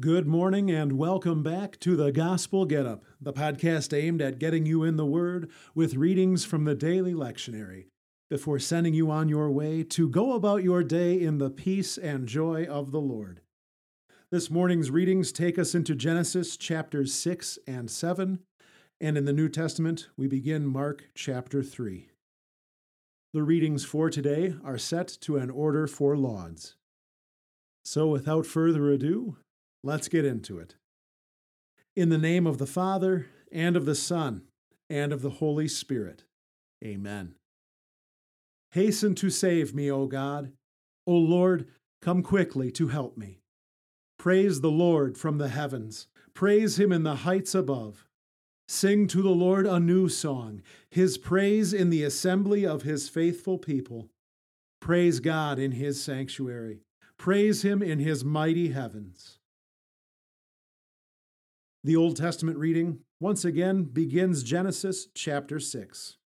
Good morning and welcome back to the Gospel Get Up, the podcast aimed at getting you in the Word with readings from the daily lectionary before sending you on your way to go about your day in the peace and joy of the Lord. This morning's readings take us into Genesis chapters 6 and 7, and in the New Testament we begin Mark chapter 3. The readings for today are set to an order for lauds. So without further ado, Let's get into it. In the name of the Father, and of the Son, and of the Holy Spirit. Amen. Hasten to save me, O God. O Lord, come quickly to help me. Praise the Lord from the heavens. Praise him in the heights above. Sing to the Lord a new song, his praise in the assembly of his faithful people. Praise God in his sanctuary. Praise him in his mighty heavens. The Old Testament reading once again begins Genesis chapter 6.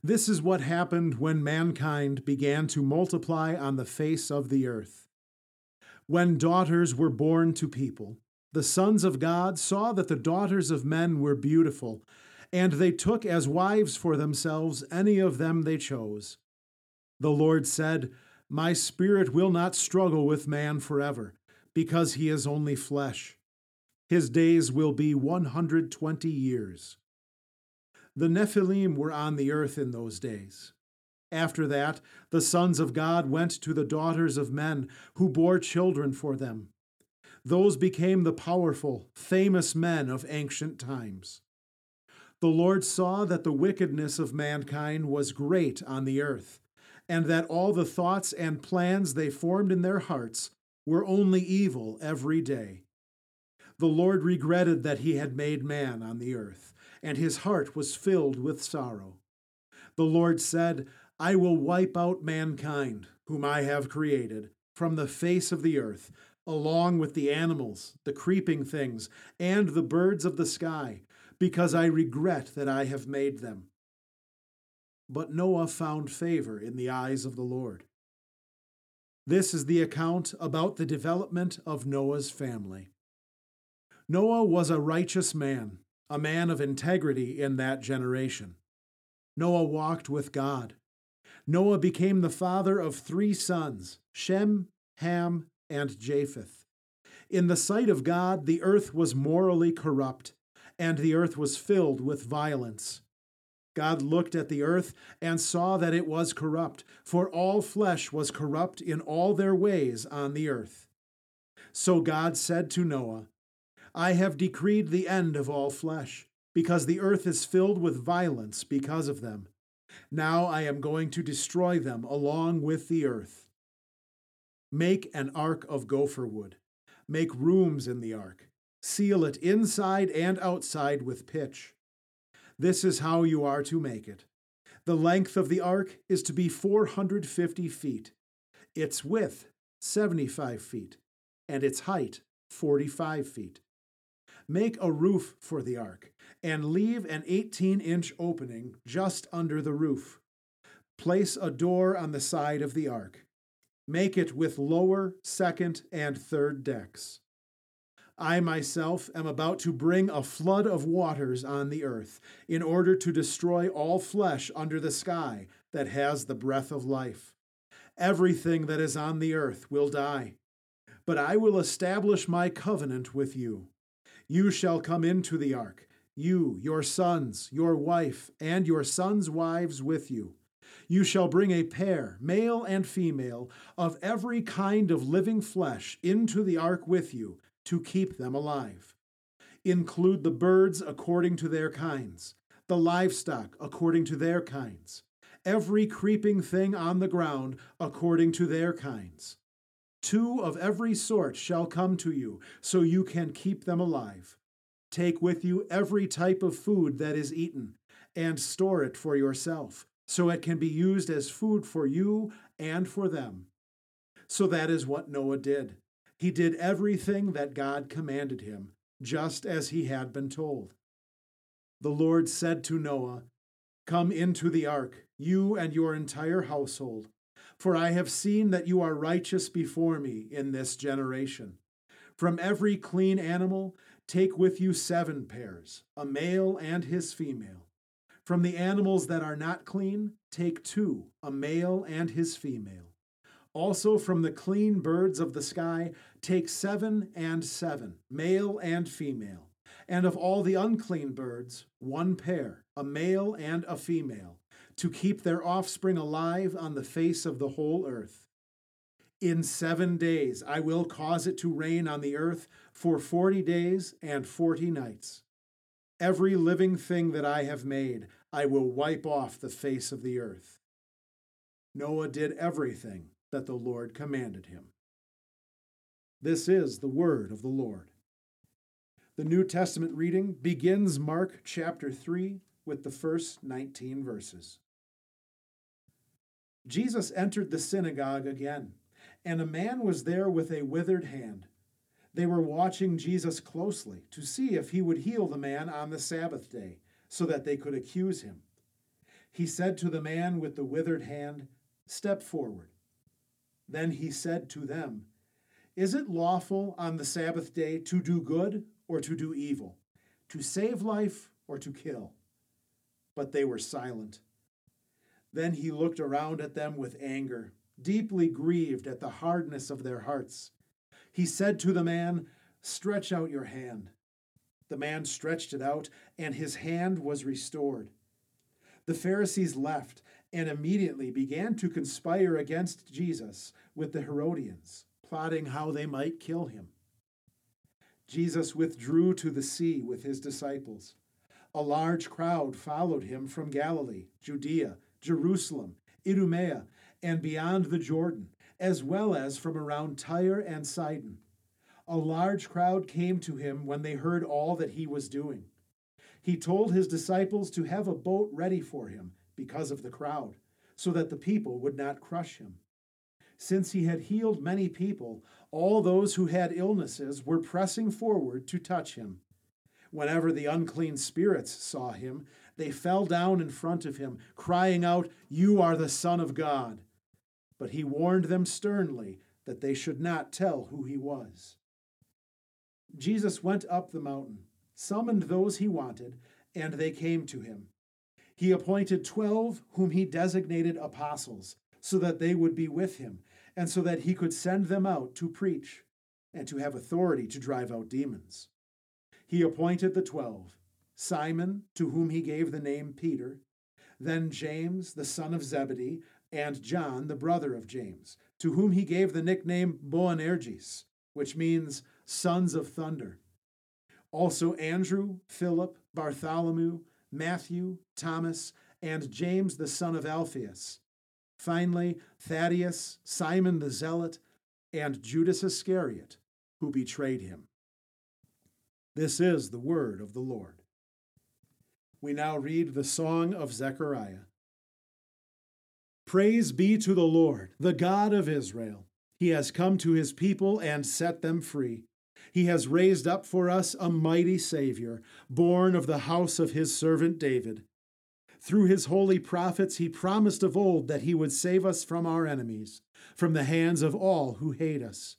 This is what happened when mankind began to multiply on the face of the earth. When daughters were born to people, the sons of God saw that the daughters of men were beautiful, and they took as wives for themselves any of them they chose. The Lord said, My spirit will not struggle with man forever, because he is only flesh. His days will be 120 years. The Nephilim were on the earth in those days. After that, the sons of God went to the daughters of men, who bore children for them. Those became the powerful, famous men of ancient times. The Lord saw that the wickedness of mankind was great on the earth, and that all the thoughts and plans they formed in their hearts were only evil every day. The Lord regretted that he had made man on the earth, and his heart was filled with sorrow. The Lord said, I will wipe out mankind, whom I have created, from the face of the earth, along with the animals, the creeping things, and the birds of the sky, because I regret that I have made them. But Noah found favor in the eyes of the Lord. This is the account about the development of Noah's family. Noah was a righteous man, a man of integrity in that generation. Noah walked with God. Noah became the father of three sons Shem, Ham, and Japheth. In the sight of God, the earth was morally corrupt, and the earth was filled with violence. God looked at the earth and saw that it was corrupt, for all flesh was corrupt in all their ways on the earth. So God said to Noah, I have decreed the end of all flesh, because the earth is filled with violence because of them. Now I am going to destroy them along with the earth. Make an ark of gopher wood. Make rooms in the ark. Seal it inside and outside with pitch. This is how you are to make it. The length of the ark is to be 450 feet, its width 75 feet, and its height 45 feet. Make a roof for the ark, and leave an 18 inch opening just under the roof. Place a door on the side of the ark. Make it with lower, second, and third decks. I myself am about to bring a flood of waters on the earth, in order to destroy all flesh under the sky that has the breath of life. Everything that is on the earth will die. But I will establish my covenant with you. You shall come into the ark, you, your sons, your wife, and your sons' wives with you. You shall bring a pair, male and female, of every kind of living flesh into the ark with you to keep them alive. Include the birds according to their kinds, the livestock according to their kinds, every creeping thing on the ground according to their kinds. Two of every sort shall come to you, so you can keep them alive. Take with you every type of food that is eaten, and store it for yourself, so it can be used as food for you and for them. So that is what Noah did. He did everything that God commanded him, just as he had been told. The Lord said to Noah, Come into the ark, you and your entire household for I have seen that you are righteous before me in this generation. From every clean animal, take with you seven pairs, a male and his female. From the animals that are not clean, take two, a male and his female. Also from the clean birds of the sky, take seven and seven, male and female. And of all the unclean birds, one pair, a male and a female, to keep their offspring alive on the face of the whole earth. In seven days I will cause it to rain on the earth for forty days and forty nights. Every living thing that I have made, I will wipe off the face of the earth. Noah did everything that the Lord commanded him. This is the word of the Lord. The New Testament reading begins Mark chapter 3 with the first 19 verses. Jesus entered the synagogue again, and a man was there with a withered hand. They were watching Jesus closely to see if he would heal the man on the Sabbath day, so that they could accuse him. He said to the man with the withered hand, Step forward. Then he said to them, Is it lawful on the Sabbath day to do good or to do evil, to save life or to kill? But they were silent. Then he looked around at them with anger, deeply grieved at the hardness of their hearts. He said to the man, Stretch out your hand. The man stretched it out, and his hand was restored. The Pharisees left and immediately began to conspire against Jesus with the Herodians, plotting how they might kill him. Jesus withdrew to the sea with his disciples. A large crowd followed him from Galilee, Judea, Jerusalem, Idumea, and beyond the Jordan, as well as from around Tyre and Sidon. A large crowd came to him when they heard all that he was doing. He told his disciples to have a boat ready for him because of the crowd, so that the people would not crush him. Since he had healed many people, all those who had illnesses were pressing forward to touch him. Whenever the unclean spirits saw him, they fell down in front of him, crying out, You are the Son of God. But he warned them sternly that they should not tell who he was. Jesus went up the mountain, summoned those he wanted, and they came to him. He appointed twelve, whom he designated apostles, so that they would be with him, and so that he could send them out to preach and to have authority to drive out demons. He appointed the twelve Simon, to whom he gave the name Peter, then James, the son of Zebedee, and John, the brother of James, to whom he gave the nickname Boanerges, which means sons of thunder. Also Andrew, Philip, Bartholomew, Matthew, Thomas, and James the son of Alphaeus. Finally, Thaddeus, Simon the Zealot, and Judas Iscariot, who betrayed him. This is the word of the Lord. We now read the Song of Zechariah. Praise be to the Lord, the God of Israel. He has come to his people and set them free. He has raised up for us a mighty Savior, born of the house of his servant David. Through his holy prophets, he promised of old that he would save us from our enemies, from the hands of all who hate us.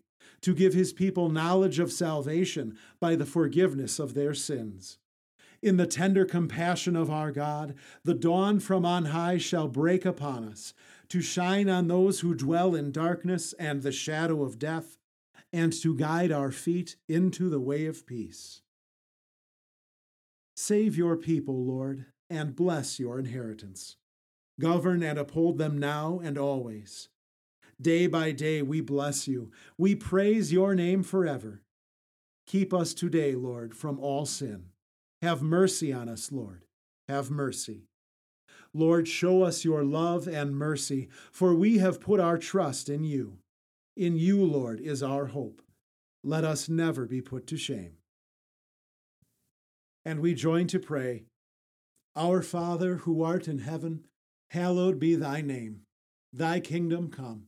to give his people knowledge of salvation by the forgiveness of their sins in the tender compassion of our God, the dawn from on high shall break upon us, to shine on those who dwell in darkness and the shadow of death, and to guide our feet into the way of peace. Save your people, Lord, and bless your inheritance. Govern and uphold them now and always. Day by day we bless you. We praise your name forever. Keep us today, Lord, from all sin have mercy on us, Lord. Have mercy. Lord, show us your love and mercy, for we have put our trust in you. In you, Lord, is our hope. let us never be put to shame. And we join to pray Our Father, who art in heaven, hallowed be thy name. Thy kingdom come.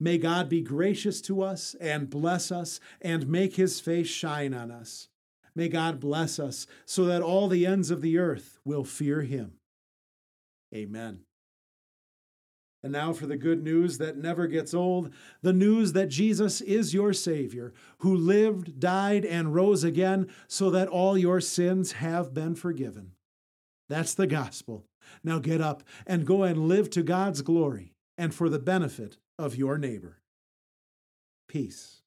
May God be gracious to us and bless us and make his face shine on us. May God bless us so that all the ends of the earth will fear him. Amen. And now for the good news that never gets old the news that Jesus is your Savior, who lived, died, and rose again so that all your sins have been forgiven. That's the gospel. Now get up and go and live to God's glory and for the benefit of your neighbor. Peace.